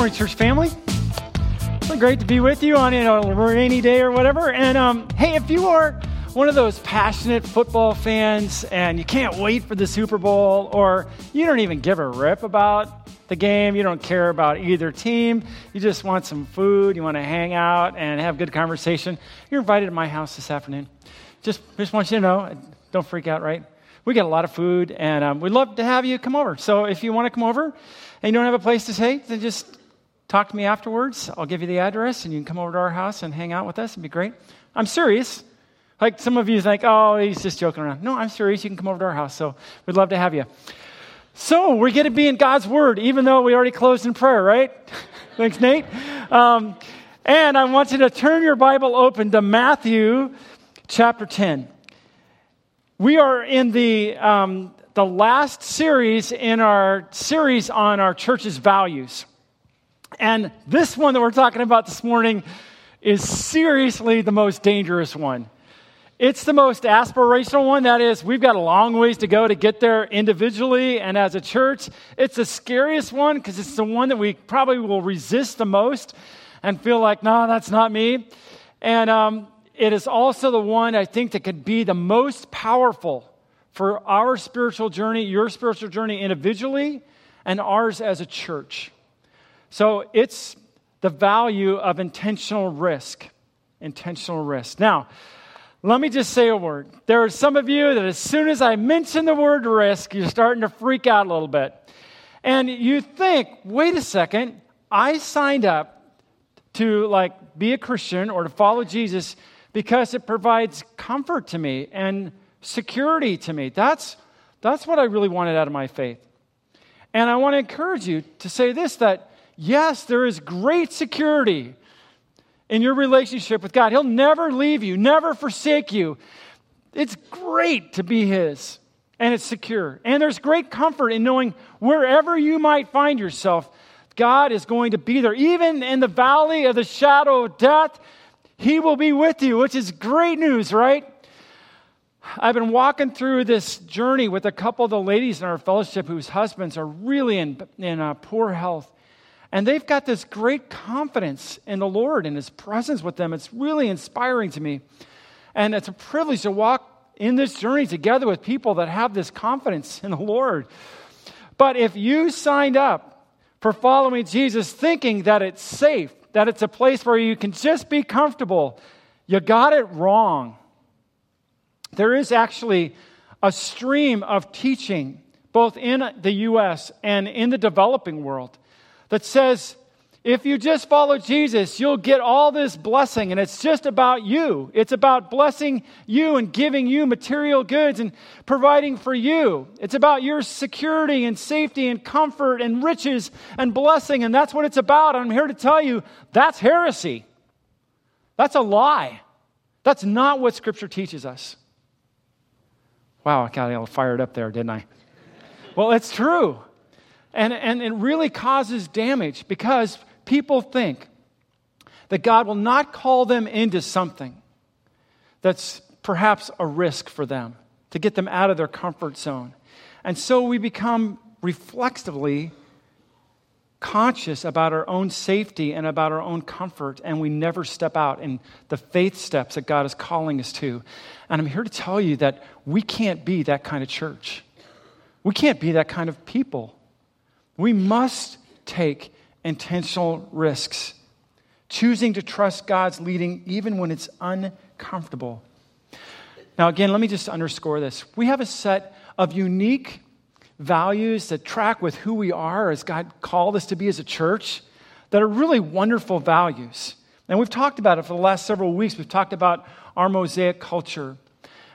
Morning, church family. It's great to be with you on a rainy day or whatever. And um, hey, if you are one of those passionate football fans and you can't wait for the Super Bowl, or you don't even give a rip about the game, you don't care about either team, you just want some food, you want to hang out and have good conversation, you're invited to my house this afternoon. Just, just want you to know, don't freak out, right? We get a lot of food, and um, we'd love to have you come over. So if you want to come over and you don't have a place to stay, then just talk to me afterwards. I'll give you the address, and you can come over to our house and hang out with us. It'd be great. I'm serious. Like some of you think, oh, he's just joking around. No, I'm serious. You can come over to our house. So we'd love to have you. So we're going to be in God's Word, even though we already closed in prayer, right? Thanks, Nate. Um, and I want you to turn your Bible open to Matthew chapter 10. We are in the, um, the last series in our series on our church's values. And this one that we're talking about this morning is seriously the most dangerous one. It's the most aspirational one. That is, we've got a long ways to go to get there individually and as a church. It's the scariest one because it's the one that we probably will resist the most and feel like, no, that's not me. And um, it is also the one I think that could be the most powerful for our spiritual journey, your spiritual journey individually, and ours as a church. So it's the value of intentional risk. Intentional risk. Now, let me just say a word. There are some of you that as soon as I mention the word risk, you're starting to freak out a little bit. And you think, wait a second, I signed up to like be a Christian or to follow Jesus because it provides comfort to me and security to me. That's, that's what I really wanted out of my faith. And I want to encourage you to say this that yes, there is great security in your relationship with God. He'll never leave you, never forsake you. It's great to be His, and it's secure. And there's great comfort in knowing wherever you might find yourself, God is going to be there. Even in the valley of the shadow of death, he will be with you, which is great news, right? I've been walking through this journey with a couple of the ladies in our fellowship whose husbands are really in, in uh, poor health. And they've got this great confidence in the Lord and His presence with them. It's really inspiring to me. And it's a privilege to walk in this journey together with people that have this confidence in the Lord. But if you signed up for following Jesus thinking that it's safe, that it's a place where you can just be comfortable, you got it wrong. There is actually a stream of teaching, both in the U.S. and in the developing world, that says if you just follow Jesus, you'll get all this blessing, and it's just about you. It's about blessing you and giving you material goods and providing for you. It's about your security and safety and comfort and riches and blessing, and that's what it's about. I'm here to tell you that's heresy. That's a lie. That's not what Scripture teaches us. Wow, I got all fired up there, didn't I? Well, it's true. And, and it really causes damage because people think that God will not call them into something that's perhaps a risk for them to get them out of their comfort zone. And so we become reflexively conscious about our own safety and about our own comfort, and we never step out in the faith steps that God is calling us to. And I'm here to tell you that we can't be that kind of church. We can't be that kind of people. We must take intentional risks, choosing to trust God's leading even when it's uncomfortable. Now, again, let me just underscore this. We have a set of unique values that track with who we are as God called us to be as a church that are really wonderful values. And we've talked about it for the last several weeks. We've talked about our mosaic culture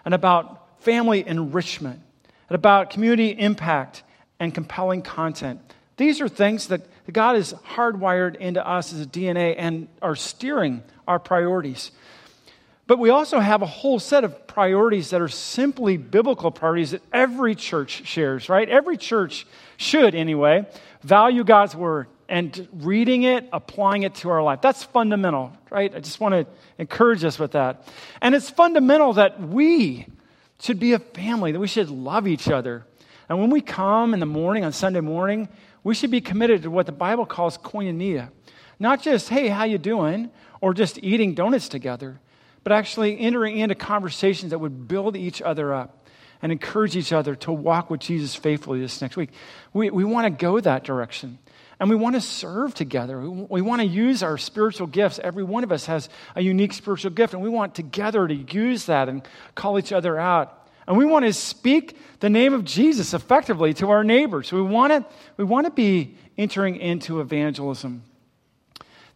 and about family enrichment and about community impact and compelling content. These are things that God is hardwired into us as a DNA and are steering our priorities. But we also have a whole set of priorities that are simply biblical priorities that every church shares, right? Every church should, anyway, value God's word and reading it, applying it to our life. That's fundamental, right? I just want to encourage us with that. And it's fundamental that we should be a family, that we should love each other. And when we come in the morning, on Sunday morning, we should be committed to what the Bible calls koinonia. Not just, hey, how you doing? Or just eating donuts together, but actually entering into conversations that would build each other up and encourage each other to walk with Jesus faithfully this next week. We, we want to go that direction. And we want to serve together. We, we want to use our spiritual gifts. Every one of us has a unique spiritual gift, and we want together to use that and call each other out. And we want to speak the name of Jesus effectively to our neighbors. We want to, we want to be entering into evangelism.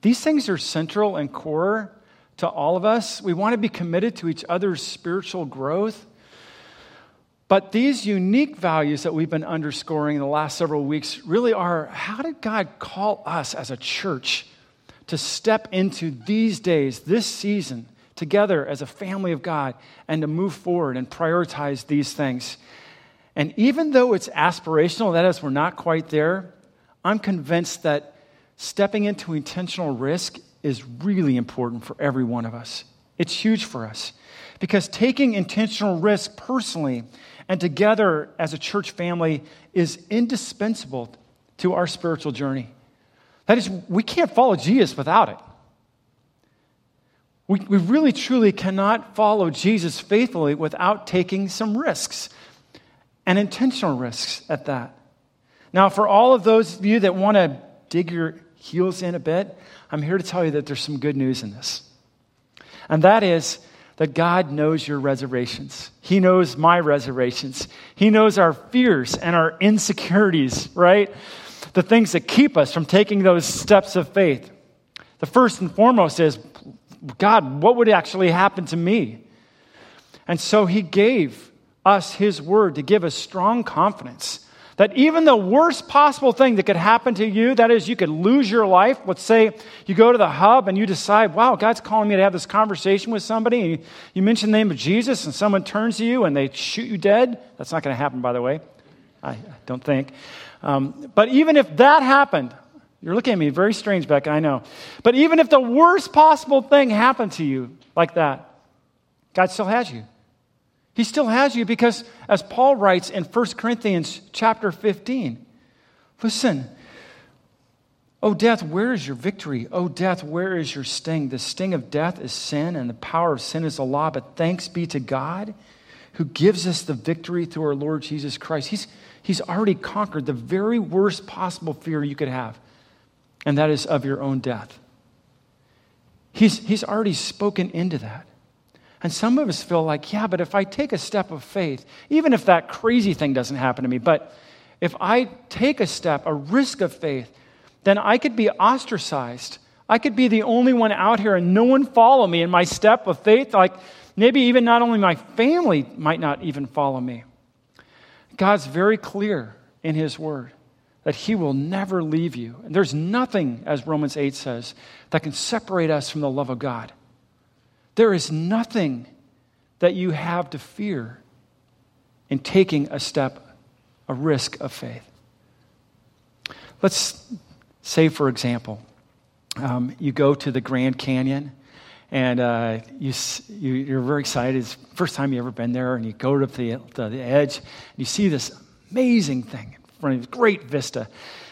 These things are central and core to all of us. We want to be committed to each other's spiritual growth. But these unique values that we've been underscoring in the last several weeks really are how did God call us as a church to step into these days, this season, together as a family of God and to move forward and prioritize these things? And even though it's aspirational, that is, we're not quite there, I'm convinced that stepping into intentional risk is really important for every one of us. It's huge for us because taking intentional risk personally and together as a church family is indispensable to our spiritual journey. That is, we can't follow Jesus without it. We, we really truly cannot follow Jesus faithfully without taking some risks and intentional risks at that. Now, for all of those of you that want to dig your heels in a bit, I'm here to tell you that there's some good news in this. And that is that God knows your reservations. He knows my reservations. He knows our fears and our insecurities, right? The things that keep us from taking those steps of faith. The first and foremost is God, what would actually happen to me? And so He gave us His word to give us strong confidence that even the worst possible thing that could happen to you, that is, you could lose your life. Let's say you go to the hub and you decide, wow, God's calling me to have this conversation with somebody. And you, mention the name of Jesus and someone turns to you and they shoot you dead. That's not going to happen, by the way. I don't think. Um, but even if that happened, you're looking at me very strange, Becca, I know. But even if the worst possible thing happened to you like that, God still has you. He still has you because, as Paul writes in 1 Corinthians chapter 15, listen, O death, where is your victory? O death, where is your sting? The sting of death is sin, and the power of sin is the law. But thanks be to God who gives us the victory through our Lord Jesus Christ. He's, he's already conquered the very worst possible fear you could have, and that is of your own death. He's, he's already spoken into that. And some of us feel like, yeah, but if I take a step of faith, even if that crazy thing doesn't happen to me, but if I take a step, a risk of faith, then I could be ostracized. I could be the only one out here and no one follow me in my step of faith. Like maybe even not only my family might not even follow me. God's very clear in His Word that He will never leave you. And there's nothing, as Romans 8 says, that can separate us from the love of God. There is nothing that you have to fear in taking a step, a risk of faith. Let's say, for example, um, you go to the Grand Canyon and uh, you, you, are very excited. It's the first time you've ever been there, and you go to the, to the edge, and you see this amazing thing in front of you, great vista.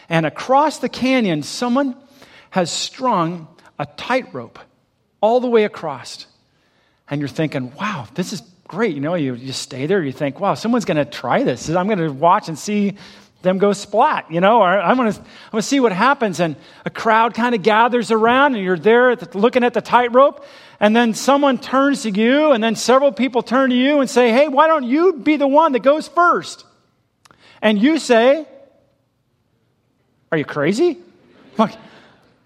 And across the canyon, someone has strung a tightrope all the way across and you're thinking, wow, this is great. You know, you just stay there, you think, wow, someone's going to try this. I'm going to watch and see them go splat, you know, or I'm going to, I'm to see what happens. And a crowd kind of gathers around, and you're there the, looking at the tightrope, and then someone turns to you, and then several people turn to you and say, hey, why don't you be the one that goes first? And you say, are you crazy?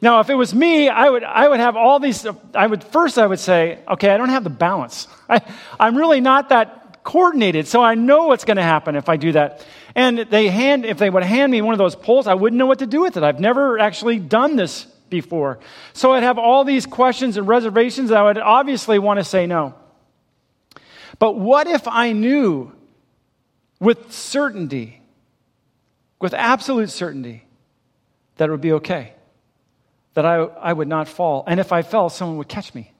Now, if it was me, I would, I would have all these. I would first, I would say, okay, I don't have the balance. I, I'm really not that coordinated, so I know what's going to happen if I do that. And they hand, if they would hand me one of those poles, I wouldn't know what to do with it. I've never actually done this before, so I'd have all these questions and reservations. I would obviously want to say no. But what if I knew with certainty, with absolute certainty, that it would be okay? that I, I would not fall. And if I fell, someone would catch me.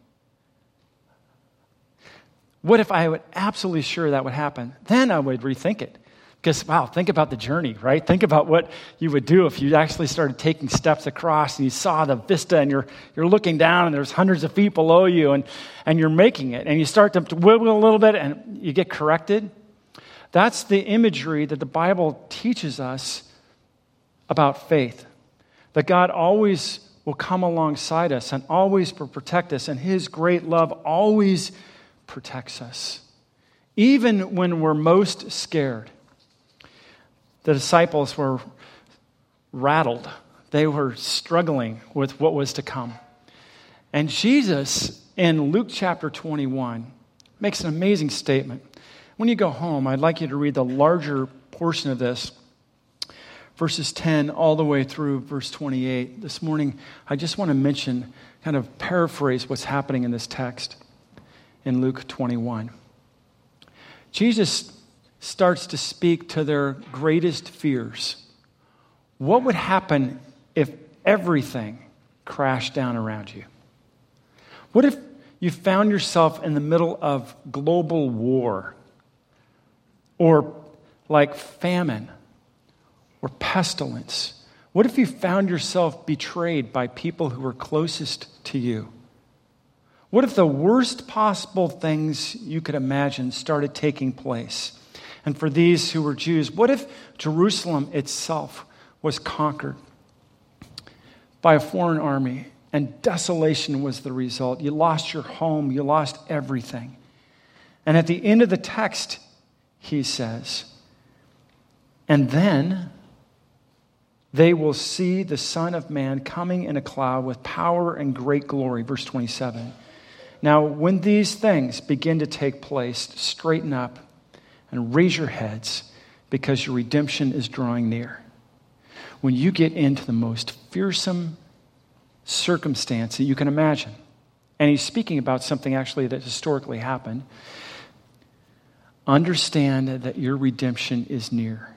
What if I was absolutely sure that would happen? Then I would rethink it. Because, wow, think about the journey, right? Think about what you would do if you actually started taking steps across and you saw the vista and you're, you're looking down and there's hundreds of feet below you and, and you're making it. And you start to wiggle a little bit and you get corrected. That's the imagery that the Bible teaches us about faith. That God always will come alongside us and always protect us, and His great love always protects us, even when we're most scared the disciples were rattled. They were struggling with what was to come. And Jesus, in Luke chapter 21, makes an amazing statement. When you go home, I'd like you to read the larger portion of this, verses 10 all the way through verse 28. This morning, I just want to mention, kind of paraphrase what's happening in this text in Luke 21. Jesus starts to speak to their greatest fears. What would happen if everything crashed down around you? What if you found yourself in the middle of global war or like famine or pestilence? What if you found yourself betrayed by people who were closest to you? What if the worst possible things you could imagine started taking place? And for these who were Jews, what if Jerusalem itself was conquered by a foreign army and desolation was the result? You lost your home, you lost everything. And at the end of the text, he says, and then they will see the Son of Man coming in a cloud with power and great glory. Verse 27. Now, when these things begin to take place, straighten up and raise your heads because your redemption is drawing near. When you get into the most fearsome circumstance that you can imagine, and he's speaking about something actually that historically happened, understand that your redemption is near,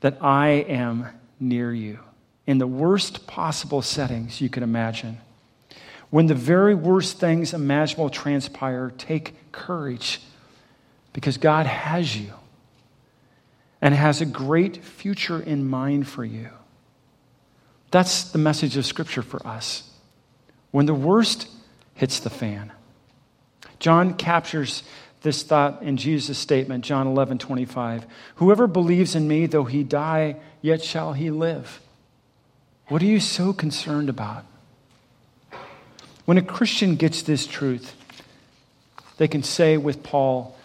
that I am near you in the worst possible settings you can imagine. When the very worst things imaginable transpire, take courage because God has you and has a great future in mind for you. That's the message of Scripture for us. When the worst hits the fan, John captures this thought in Jesus' statement, John 11, 25. Whoever believes in me, though he die, yet shall he live. What are you so concerned about? When a Christian gets this truth, they can say with Paul,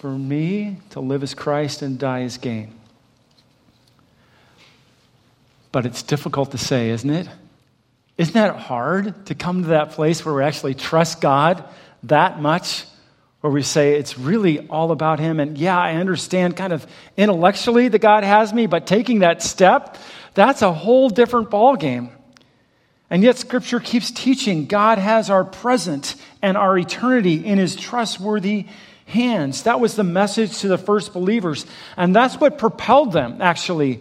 for me, to live as Christ and die as gain. But it's difficult to say, isn't it? Isn't that hard to come to that place where we actually trust God that much? Where we say it's really all about Him. And yeah, I understand kind of intellectually that God has me, but taking that step, that's a whole different ballgame. And yet, Scripture keeps teaching God has our present and our eternity in His trustworthy hands. That was the message to the first believers. And that's what propelled them, actually,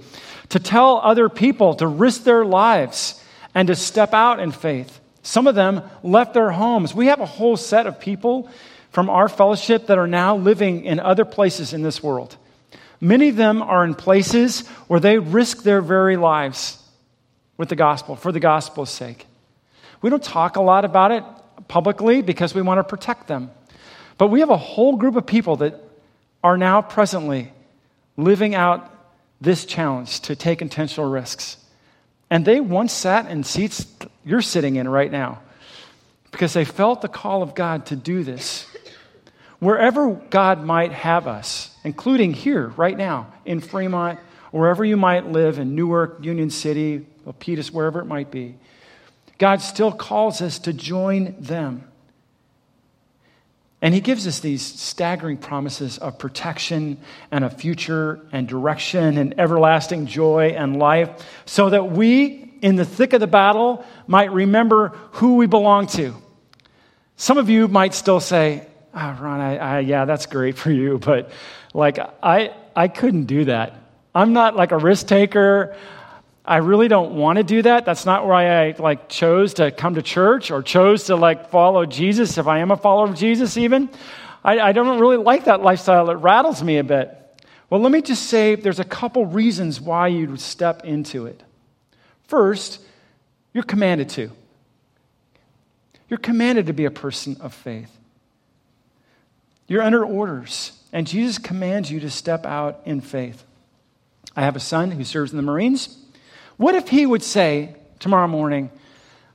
to tell other people to risk their lives and to step out in faith. Some of them left their homes. We have a whole set of people from our fellowship that are now living in other places in this world. Many of them are in places where they risk their very lives with the gospel, for the gospel's sake. We don't talk a lot about it publicly because we want to protect them. But we have a whole group of people that are now presently living out this challenge to take intentional risks. And they once sat in seats you're sitting in right now because they felt the call of God to do this. Wherever God might have us, including here right now in Fremont, wherever you might live in Newark, Union City, Milpitas, wherever it might be, God still calls us to join them and he gives us these staggering promises of protection and a future and direction and everlasting joy and life so that we, in the thick of the battle, might remember who we belong to. Some of you might still say, oh, Ron, I, I, yeah, that's great for you, but like, I, I couldn't do that. I'm not like a risk taker. I really don't want to do that. That's not why I like chose to come to church or chose to like follow Jesus. If I am a follower of Jesus, even, I, I don't really like that lifestyle. It rattles me a bit. Well, let me just say there's a couple reasons why you'd step into it. First, you're commanded to. You're commanded to be a person of faith. You're under orders, and Jesus commands you to step out in faith. I have a son who serves in the Marines. What if he would say tomorrow morning,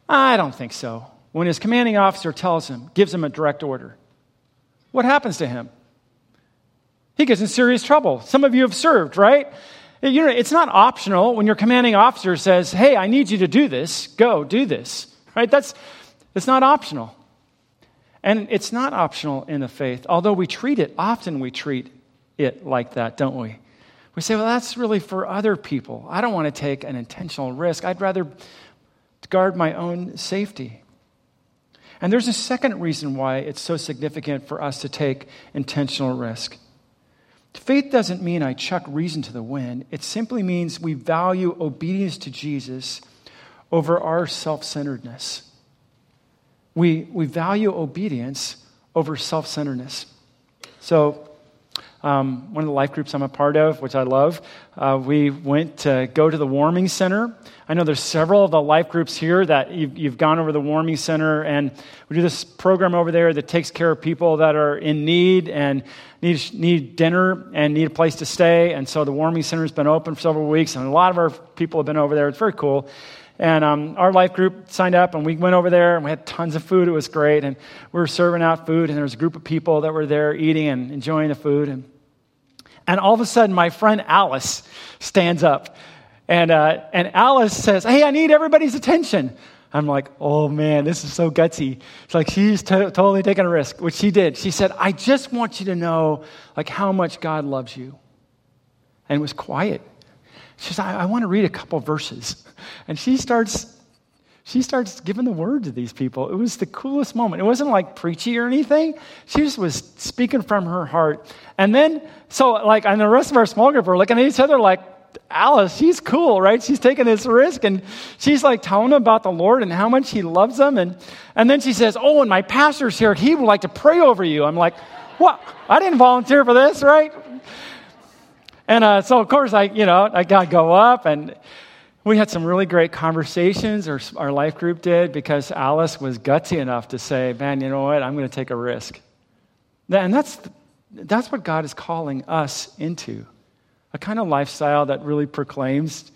I don't think so, when his commanding officer tells him, gives him a direct order? What happens to him? He gets in serious trouble. Some of you have served, right? You know, it's not optional when your commanding officer says, Hey, I need you to do this. Go, do this. Right? That's it's not optional. And it's not optional in the faith, although we treat it, often we treat it like that, don't we? We say, well, that's really for other people. I don't want to take an intentional risk. I'd rather guard my own safety. And there's a second reason why it's so significant for us to take intentional risk. Faith doesn't mean I chuck reason to the wind. It simply means we value obedience to Jesus over our self centeredness. We, we value obedience over self centeredness. So, um, one of the life groups I'm a part of, which I love, uh, we went to go to the warming center. I know there's several of the life groups here that you've, you've gone over the warming center, and we do this program over there that takes care of people that are in need and need, need dinner and need a place to stay. And so the warming center has been open for several weeks, and a lot of our people have been over there. It's very cool. And um, our life group signed up, and we went over there, and we had tons of food. It was great. And we were serving out food, and there was a group of people that were there eating and enjoying the food. And, and all of a sudden, my friend Alice stands up. And, uh, and Alice says, Hey, I need everybody's attention. I'm like, oh man, this is so gutsy. It's like she's t- totally taking a risk, which she did. She said, I just want you to know like how much God loves you. And it was quiet. She says, I, I want to read a couple verses. And she starts she starts giving the word to these people. It was the coolest moment. It wasn't like preachy or anything. She just was speaking from her heart. And then, so like, and the rest of our small group were looking at each other like, Alice, she's cool, right? She's taking this risk and she's like telling them about the Lord and how much He loves them. And, and then she says, Oh, and my pastor's here. He would like to pray over you. I'm like, What? I didn't volunteer for this, right? And uh, so, of course, I, you know, I got to go up and we had some really great conversations, or our life group did, because Alice was gutsy enough to say, Man, you know what? I'm going to take a risk. And that's, that's what God is calling us into a kind of lifestyle that really proclaims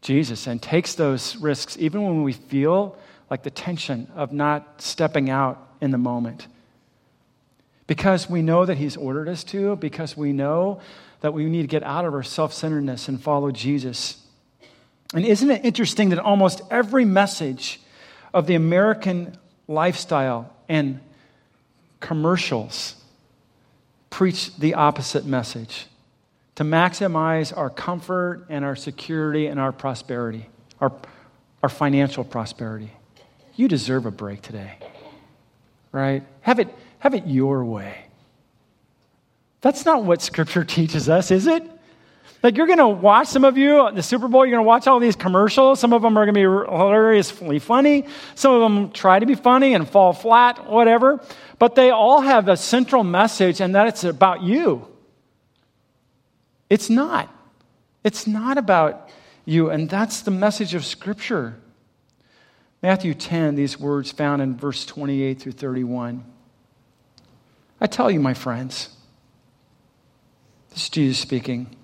Jesus and takes those risks, even when we feel like the tension of not stepping out in the moment. Because we know that He's ordered us to, because we know that we need to get out of our self centeredness and follow Jesus. And isn't it interesting that almost every message of the American lifestyle and commercials preach the opposite message to maximize our comfort and our security and our prosperity, our, our financial prosperity. You deserve a break today, right? Have it, have it your way. That's not what Scripture teaches us, is it? Like, you're going to watch some of you, the Super Bowl, you're going to watch all these commercials. Some of them are going to be hilariously funny. Some of them try to be funny and fall flat, whatever. But they all have a central message, and that it's about you. It's not. It's not about you, and that's the message of Scripture. Matthew 10, these words found in verse 28 through 31. I tell you, my friends, this is Jesus speaking.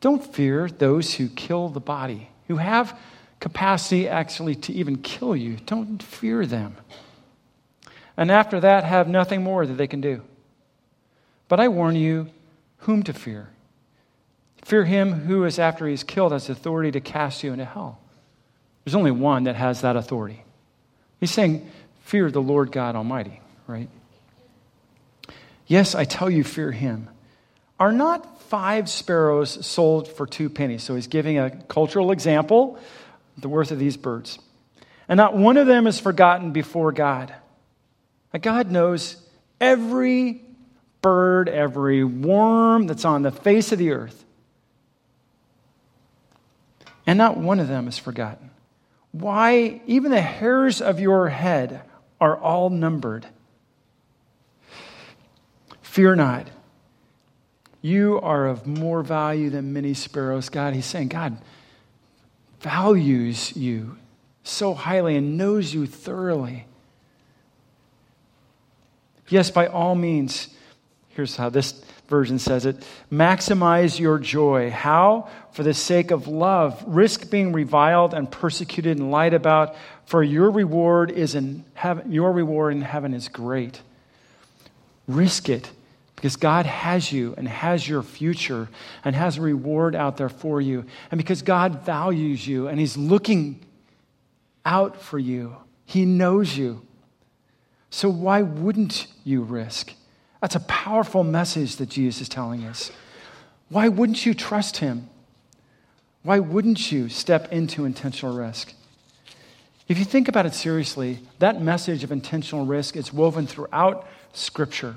Don't fear those who kill the body, who have capacity actually to even kill you. Don't fear them. And after that, have nothing more that they can do. But I warn you whom to fear. Fear him who is, after he is killed, has authority to cast you into hell. There's only one that has that authority. He's saying, Fear the Lord God Almighty, right? Yes, I tell you, fear him. Are not five sparrows sold for two pennies? So he's giving a cultural example the worth of these birds. And not one of them is forgotten before God. God knows every bird, every worm that's on the face of the earth. And not one of them is forgotten. Why, even the hairs of your head are all numbered. Fear not. You are of more value than many sparrows. God, he's saying, God values you so highly and knows you thoroughly. Yes, by all means, here's how this version says it maximize your joy. How? For the sake of love. Risk being reviled and persecuted and lied about, for your reward is in heaven, your reward in heaven is great. Risk it because God has you and has your future and has a reward out there for you. And because God values you and He's looking out for you, He knows you. So why wouldn't you risk? That's a powerful message that Jesus is telling us. Why wouldn't you trust him? Why wouldn't you step into intentional risk? If you think about it seriously, that message of intentional risk is woven throughout Scripture.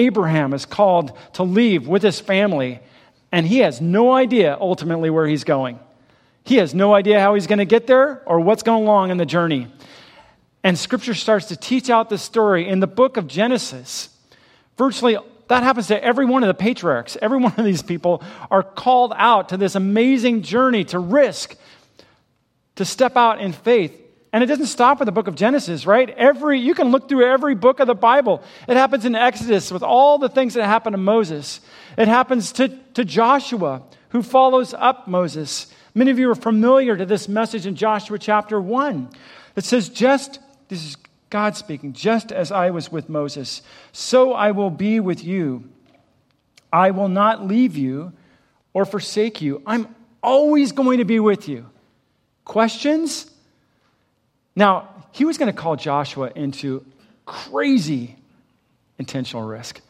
Abraham is called to leave with his family, and he has no idea ultimately where he's going. He has no idea how he's going to get there or what's going along in the journey. And Scripture starts to teach out the story in the book of Genesis. Virtually, that happens to every one of the patriarchs. Every one of these people are called out to this amazing journey to risk, to step out in faith. And it doesn't stop with the book of Genesis, right? Every you can look through every book of the Bible. It happens in Exodus with all the things that happen to Moses. It happens to, to Joshua, who follows up Moses. Many of you are familiar to this message in Joshua chapter 1. It says, just, this is God speaking, just as I was with Moses, so I will be with you. I will not leave you or forsake you. I'm always going to be with you. Questions? Now, he was going to call Joshua into crazy intentional risk.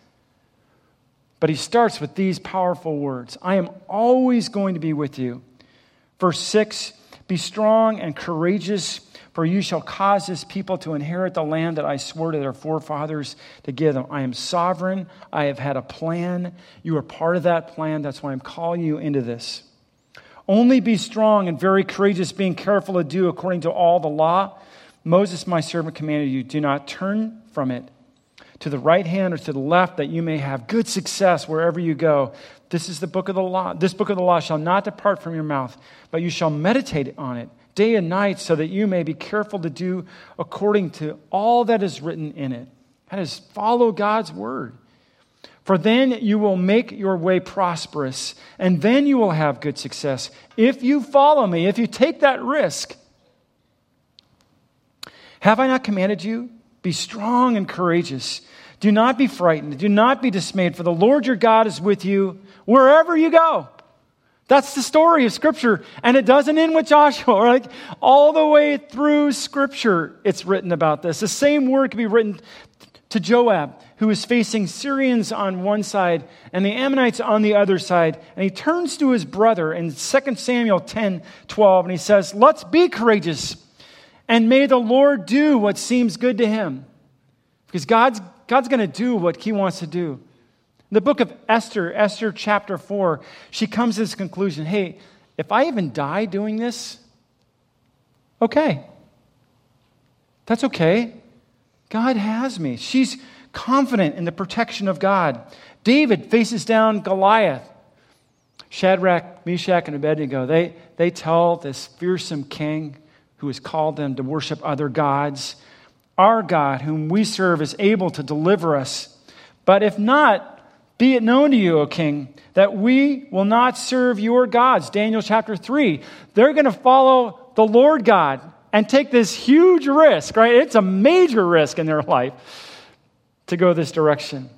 But he starts with these powerful words I am always going to be with you. Verse 6 Be strong and courageous for you shall cause this people to inherit the land that I swore to their forefathers to give them. I am sovereign. I have had a plan. You are part of that plan. That's why I'm calling you into this. Only be strong and very courageous, being careful to do according to all the law. Moses, my servant, commanded you do not turn from it to the right hand or to the left, that you may have good success wherever you go. This is the book of the law. This book of the law shall not depart from your mouth, but you shall meditate on it day and night, so that you may be careful to do according to all that is written in it. That is, follow God's word. For then you will make your way prosperous, and then you will have good success. If you follow me, if you take that risk, have I not commanded you? Be strong and courageous. Do not be frightened. Do not be dismayed, for the Lord your God is with you wherever you go. That's the story of Scripture. And it doesn't end with Joshua. Like all the way through Scripture, it's written about this. The same word can be written to Joab, who is facing Syrians on one side and the Ammonites on the other side. And he turns to his brother in 2 Samuel 10 12, and he says, Let's be courageous, and may the Lord do what seems good to him. Because God's, God's going to do what he wants to do In the book of Esther, Esther chapter 4, she comes to this conclusion hey, if I even die doing this, okay. That's okay. God has me. She's confident in the protection of God. David faces down Goliath. Shadrach, Meshach, and Abednego, they, they tell this fearsome king who has called them to worship other gods, Our God, whom we serve, is able to deliver us. But if not, be it known to you, O king, that we will not serve your gods. Daniel chapter 3. They're going to follow the Lord God and take this huge risk, right? It's a major risk in their life to go this direction.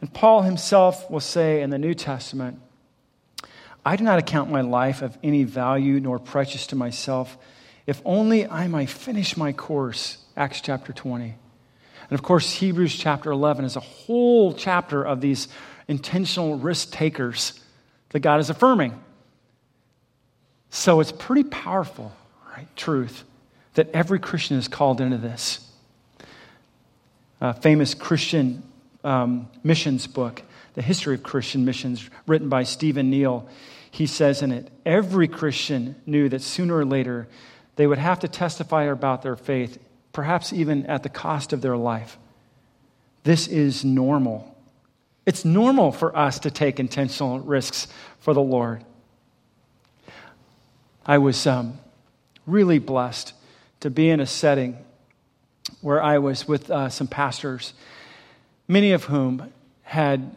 And Paul himself will say in the New Testament, I do not account my life of any value nor precious to myself, if only I might finish my course. Acts chapter 20 and of course, Hebrews chapter 11 is a whole chapter of these intentional risk takers that God is affirming. So it's pretty powerful, right? Truth that every Christian is called into this. A famous Christian um, missions book, The History of Christian Missions, written by Stephen Neill, he says in it every Christian knew that sooner or later they would have to testify about their faith perhaps even at the cost of their life. This is normal. It's normal for us to take intentional risks for the Lord. I was um, really blessed to be in a setting where I was with uh, some pastors, many of whom had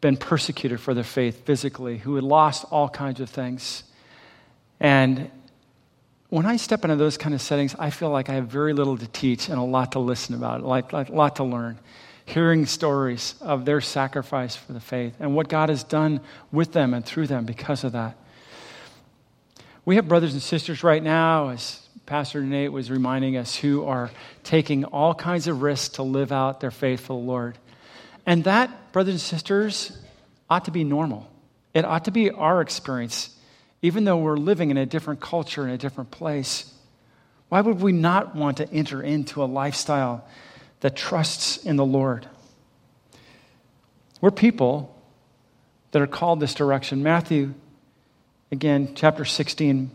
been persecuted for their faith physically, who had lost all kinds of things. And when I step into those kind of settings, I feel like I have very little to teach and a lot to listen about, like, like, a lot to learn. Hearing stories of their sacrifice for the faith and what God has done with them and through them because of that. We have brothers and sisters right now, as Pastor Nate was reminding us, who are taking all kinds of risks to live out their faith for the Lord. And that, brothers and sisters, ought to be normal. It ought to be our experience even though we're living in a different culture, in a different place. Why would we not want to enter into a lifestyle that trusts in the Lord? We're people that are called this direction. Matthew, again, chapter 16,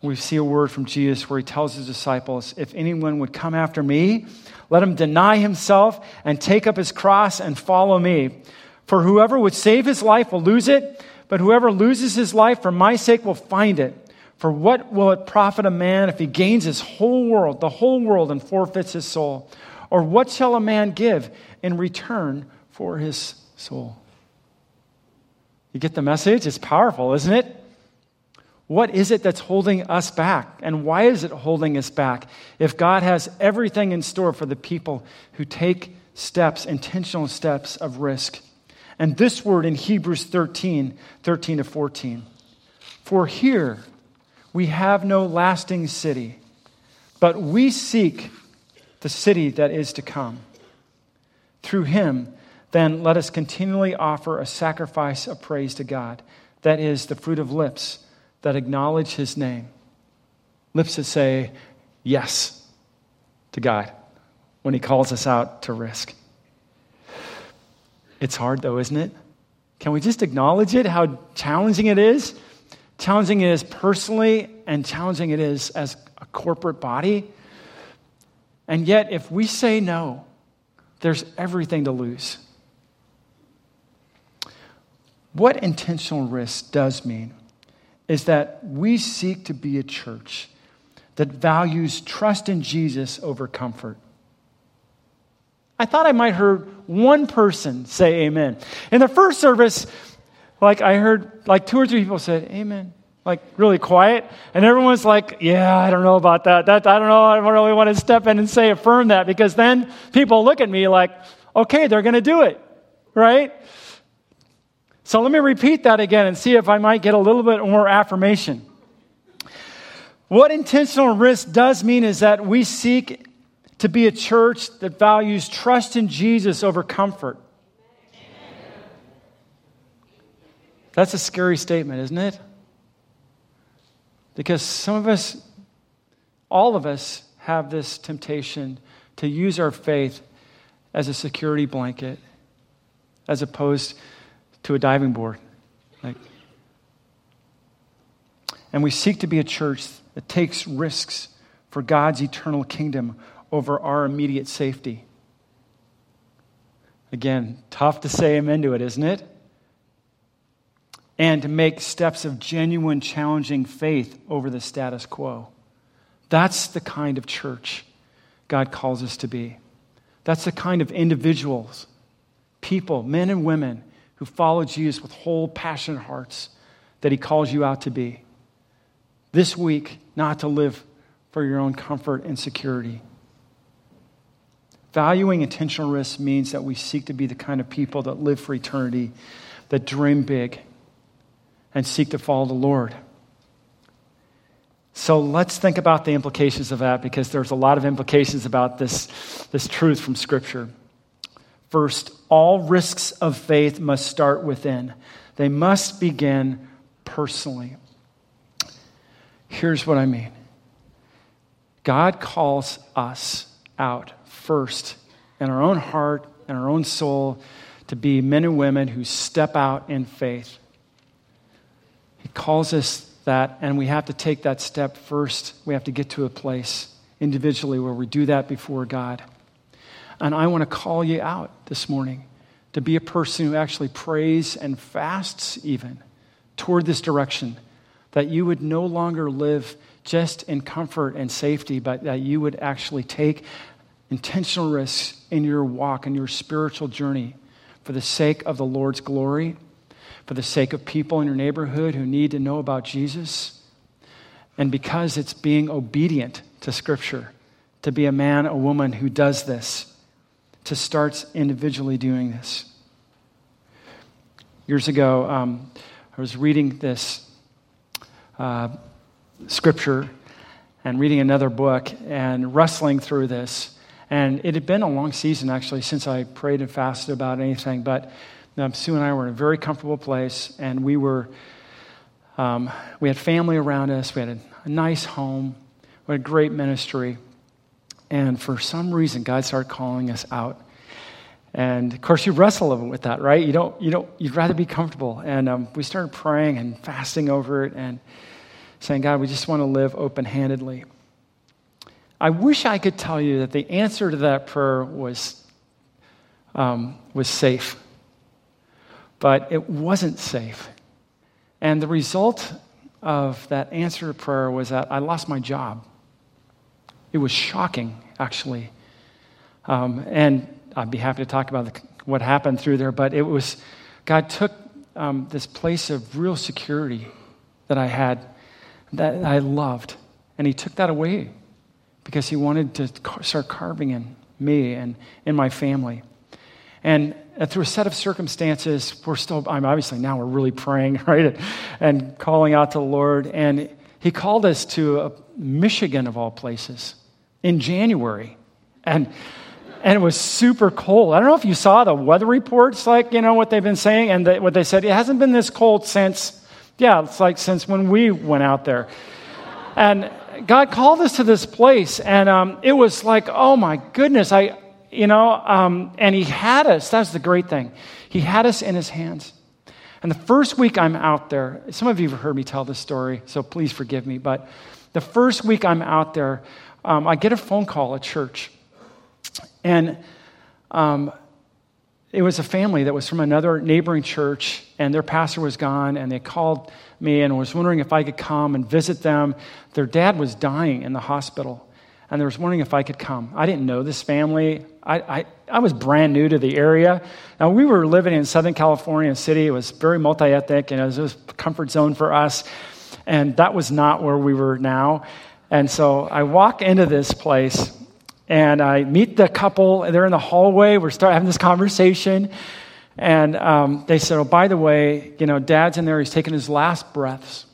we see a word from Jesus where he tells his disciples, If anyone would come after me, let him deny himself and take up his cross and follow me. For whoever would save his life will lose it but whoever loses his life for my sake will find it. For what will it profit a man if he gains his whole world, the whole world, and forfeits his soul? Or what shall a man give in return for his soul? You get the message? It's powerful, isn't it? What is it that's holding us back? And why is it holding us back if God has everything in store for the people who take steps, intentional steps of risk? And this word in Hebrews 13, 13 to 14. For here we have no lasting city, but we seek the city that is to come. Through him, then let us continually offer a sacrifice of praise to God. That is the fruit of lips that acknowledge his name. Lips that say yes to God when he calls us out to risk. It's hard, though, isn't it? Can we just acknowledge it, how challenging it is? Challenging it is personally, and challenging it is as a corporate body. And yet, if we say no, there's everything to lose. What intentional risk does mean is that we seek to be a church that values trust in Jesus over comfort. I thought I might heard one person say amen. In the first service, like I heard like two or three people said amen, like really quiet, and everyone's like, "Yeah, I don't know about that. That I don't know. I don't really want to step in and say affirm that because then people look at me like, okay, they're going to do it, right?" So let me repeat that again and see if I might get a little bit more affirmation. What intentional risk does mean is that we seek to be a church that values trust in Jesus over comfort. That's a scary statement, isn't it? Because some of us, all of us, have this temptation to use our faith as a security blanket as opposed to a diving board. Like, and we seek to be a church that takes risks for God's eternal kingdom over our immediate safety. Again, tough to say amen to it, isn't it? And to make steps of genuine, challenging faith over the status quo. That's the kind of church God calls us to be. That's the kind of individuals, people, men and women who follow Jesus with whole, passionate hearts that He calls you out to be. This week, not to live for your own comfort and security Valuing intentional risk means that we seek to be the kind of people that live for eternity, that dream big, and seek to follow the Lord. So let's think about the implications of that because there's a lot of implications about this, this truth from Scripture. First, all risks of faith must start within, they must begin personally. Here's what I mean God calls us out first in our own heart and our own soul to be men and women who step out in faith. He calls us that, and we have to take that step first. We have to get to a place individually where we do that before God. And I want to call you out this morning to be a person who actually prays and fasts, even toward this direction, that you would no longer live just in comfort and safety, but that you would actually take intentional risks in your walk and your spiritual journey for the sake of the Lord's glory, for the sake of people in your neighborhood who need to know about Jesus, and because it's being obedient to Scripture to be a man, a woman who does this, to start individually doing this. Years ago, um, I was reading this uh, scripture and reading another book and wrestling through this. And it had been a long season, actually, since I prayed and fasted about anything. But um, Sue and I were in a very comfortable place, and we were, um, we had family around us. We had a, a nice home. We had a great ministry. And for some reason, God started calling us out. And of course, you wrestle with that, right? You don't, you don't, you'd rather be comfortable. And um, we started praying and fasting over it and saying, God, we just want to live open handedly. I wish I could tell you that the answer to that prayer was, um, was safe, but it wasn't safe. And the result of that answer to prayer was that I lost my job. It was shocking, actually. Um, and I'd be happy to talk about the, what happened through there, but it was, God took um, this place of real security that I had, that I loved, and He took that away because he wanted to start carving in me and in my family. And uh, through a set of circumstances, we're still, I'm obviously now we're really praying, right? And calling out to the Lord. And he called us to uh, Michigan, of all places, in January. And and it was super cold. I don't know if you saw the weather reports, like, you know, what they've been saying, and the, what they said. It hasn't been this cold since, yeah, it's like since when we went out there. And God called us to this place, and um, it was like, oh my goodness, I, you know, um, and He had us. That's the great thing. He had us in His hands. And the first week I'm out there, some of you have heard me tell this story, so please forgive me, but the first week I'm out there, um, I get a phone call at church. And um, it was a family that was from another neighboring church, and their pastor was gone, and they called me and was wondering if I could come and visit them. Their dad was dying in the hospital, and they was wondering if I could come. I didn't know this family. I, I, I was brand new to the area. Now, we were living in Southern California city. It was very multi-ethnic, and it was, it was a comfort zone for us, and that was not where we were now. And so I walk into this place, and I meet the couple. They're in the hallway. We're starting having this conversation. And um, they said, Oh, by the way, you know, dad's in there. He's taking his last breaths.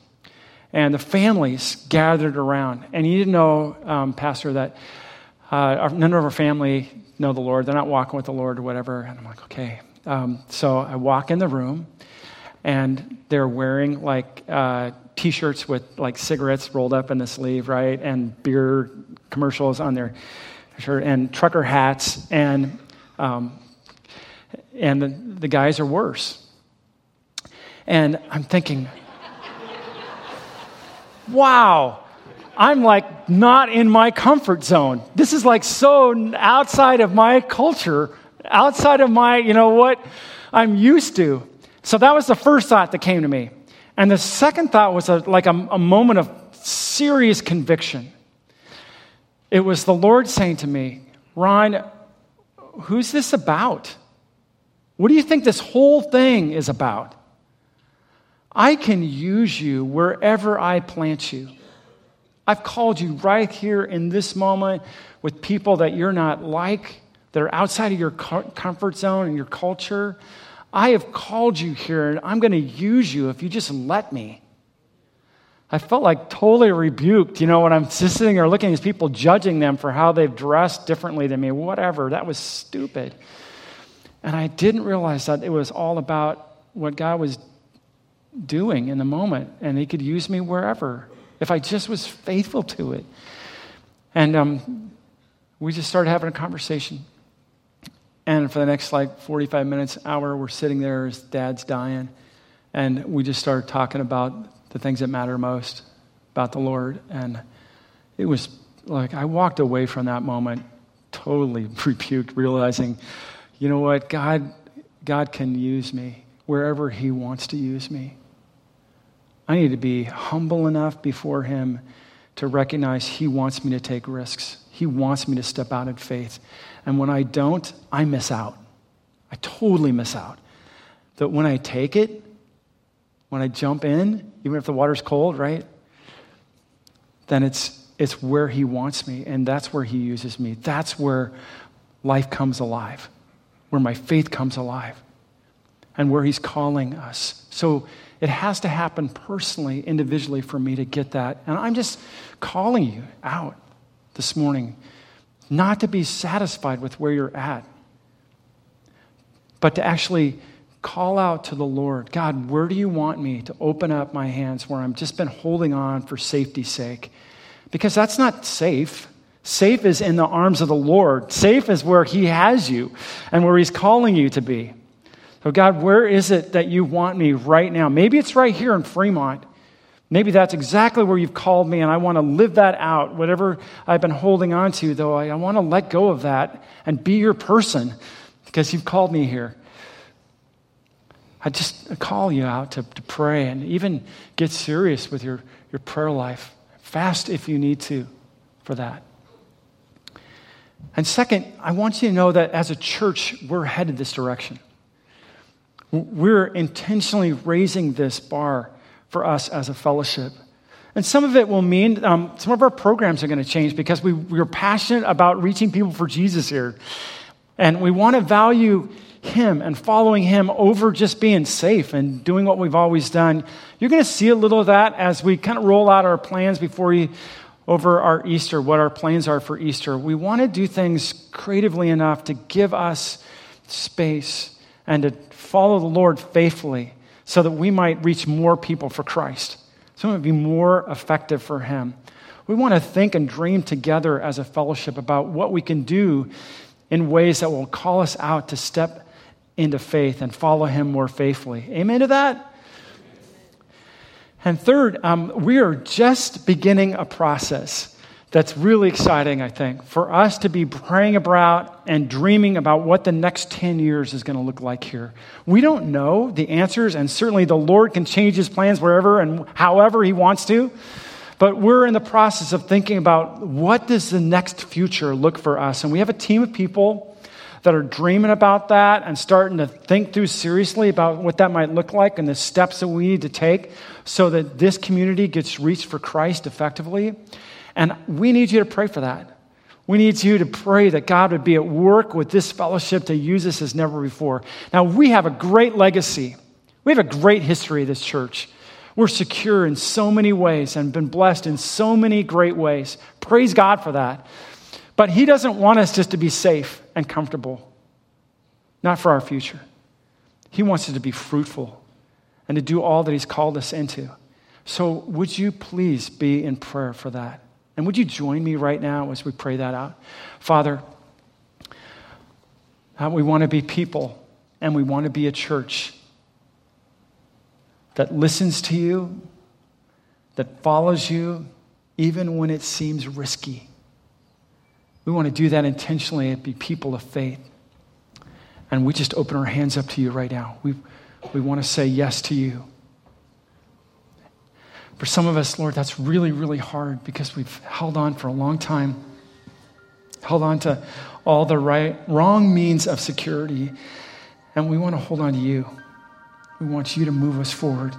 And the families gathered around. And you didn't know, um, Pastor, that uh, none of our family know the Lord. They're not walking with the Lord or whatever. And I'm like, Okay. Um, so I walk in the room, and they're wearing like uh, t shirts with like cigarettes rolled up in the sleeve, right? And beer commercials on their shirt, and trucker hats. And um, and the, the guys are worse. And I'm thinking, wow, I'm like not in my comfort zone. This is like so outside of my culture, outside of my, you know, what I'm used to. So that was the first thought that came to me. And the second thought was a, like a, a moment of serious conviction. It was the Lord saying to me, Ron, who's this about? What do you think this whole thing is about? I can use you wherever I plant you. I've called you right here in this moment with people that you're not like, that are outside of your comfort zone and your culture. I have called you here, and I'm going to use you if you just let me. I felt like totally rebuked, you know, when I'm just sitting there looking at these people, judging them for how they've dressed differently than me. Whatever. That was stupid. And I didn't realize that it was all about what God was doing in the moment, and He could use me wherever if I just was faithful to it. And um, we just started having a conversation. And for the next like 45 minutes, hour, we're sitting there as dad's dying. And we just started talking about the things that matter most about the Lord. And it was like I walked away from that moment totally rebuked, realizing you know what? God, God can use me wherever He wants to use me. I need to be humble enough before Him to recognize He wants me to take risks. He wants me to step out in faith. And when I don't, I miss out. I totally miss out. That when I take it, when I jump in, even if the water's cold, right? Then it's it's where he wants me and that's where he uses me. That's where life comes alive. Where my faith comes alive. And where he's calling us. So it has to happen personally, individually for me to get that. And I'm just calling you out this morning not to be satisfied with where you're at, but to actually call out to the Lord God, where do you want me to open up my hands where I've just been holding on for safety's sake? Because that's not safe. Safe is in the arms of the Lord. Safe is where He has you and where He's calling you to be. So, God, where is it that you want me right now? Maybe it's right here in Fremont. Maybe that's exactly where you've called me, and I want to live that out. Whatever I've been holding on to, though, I, I want to let go of that and be your person because you've called me here. I just call you out to, to pray and even get serious with your, your prayer life. Fast if you need to for that. And second, I want you to know that as a church, we're headed this direction. We're intentionally raising this bar for us as a fellowship. And some of it will mean um, some of our programs are going to change because we, we're passionate about reaching people for Jesus here. And we want to value Him and following Him over just being safe and doing what we've always done. You're going to see a little of that as we kind of roll out our plans before you over our Easter, what our plans are for Easter. We want to do things creatively enough to give us space and to follow the Lord faithfully so that we might reach more people for Christ, so it might be more effective for Him. We want to think and dream together as a fellowship about what we can do in ways that will call us out to step into faith and follow Him more faithfully. Amen to that? And third, um, we are just beginning a process that's really exciting, I think, for us to be praying about and dreaming about what the next 10 years is going to look like here. We don't know the answers, and certainly the Lord can change his plans wherever and however he wants to. But we're in the process of thinking about what does the next future look for us. And we have a team of people that are dreaming about that and starting to think through seriously about what that might look like and the steps that we need to take so that this community gets reached for Christ effectively. And we need you to pray for that. We need you to pray that God would be at work with this fellowship to use us as never before. Now, we have a great legacy. We have a great history of this church. We're secure in so many ways and been blessed in so many great ways. Praise God for that. But He doesn't want us just to be safe and comfortable, not for our future. He wants us to be fruitful and to do all that He's called us into. So, would you please be in prayer for that? And would you join me right now as we pray that out? Father, uh, we want to be people and we want to be a church that listens to you, that follows you, even when it seems risky. We want to do that intentionally and be people of faith. And we just open our hands up to you right now. We, we want to say yes to you. For some of us, Lord, that's really, really hard because we've held on for a long time, held on to all the right, wrong means of security, and we want to hold on to you. We want you to move us forward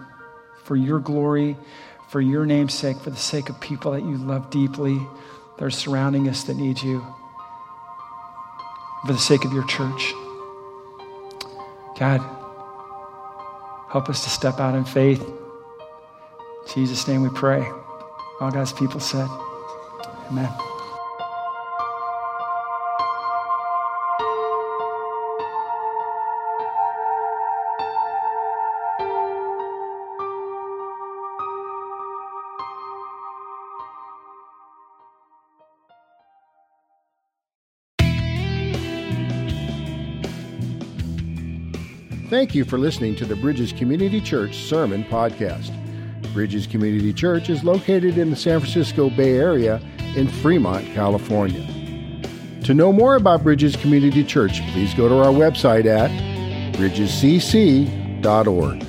for your glory, for your name's sake, for the sake of people that you love deeply, that are surrounding us that need you, for the sake of your church. God, help us to step out in faith. Jesus' name we pray. All God's people said, Amen. Thank you for listening to the Bridges Community Church Sermon Podcast. Bridges Community Church is located in the San Francisco Bay Area in Fremont, California. To know more about Bridges Community Church, please go to our website at bridgescc.org.